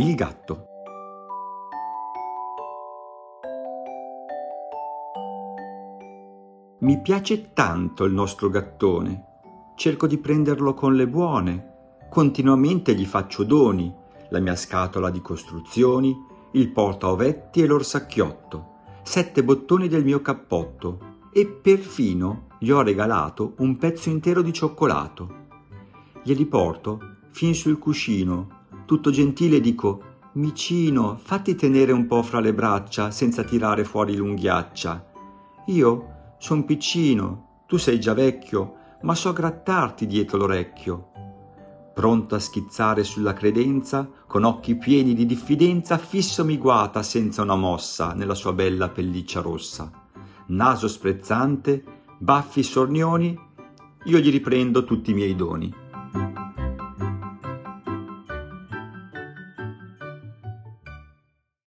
Il gatto. Mi piace tanto il nostro gattone. Cerco di prenderlo con le buone. Continuamente gli faccio doni, la mia scatola di costruzioni, il porta ovetti e l'orsacchiotto, sette bottoni del mio cappotto e perfino gli ho regalato un pezzo intero di cioccolato. Glieli porto fin sul cuscino, tutto gentile dico Micino, fatti tenere un po' fra le braccia senza tirare fuori l'unghiaccia. Io Son piccino, tu sei già vecchio, ma so grattarti dietro l'orecchio. Pronto a schizzare sulla credenza, con occhi pieni di diffidenza, fisso mi guata senza una mossa nella sua bella pelliccia rossa. Naso sprezzante, baffi sornioni, io gli riprendo tutti i miei doni.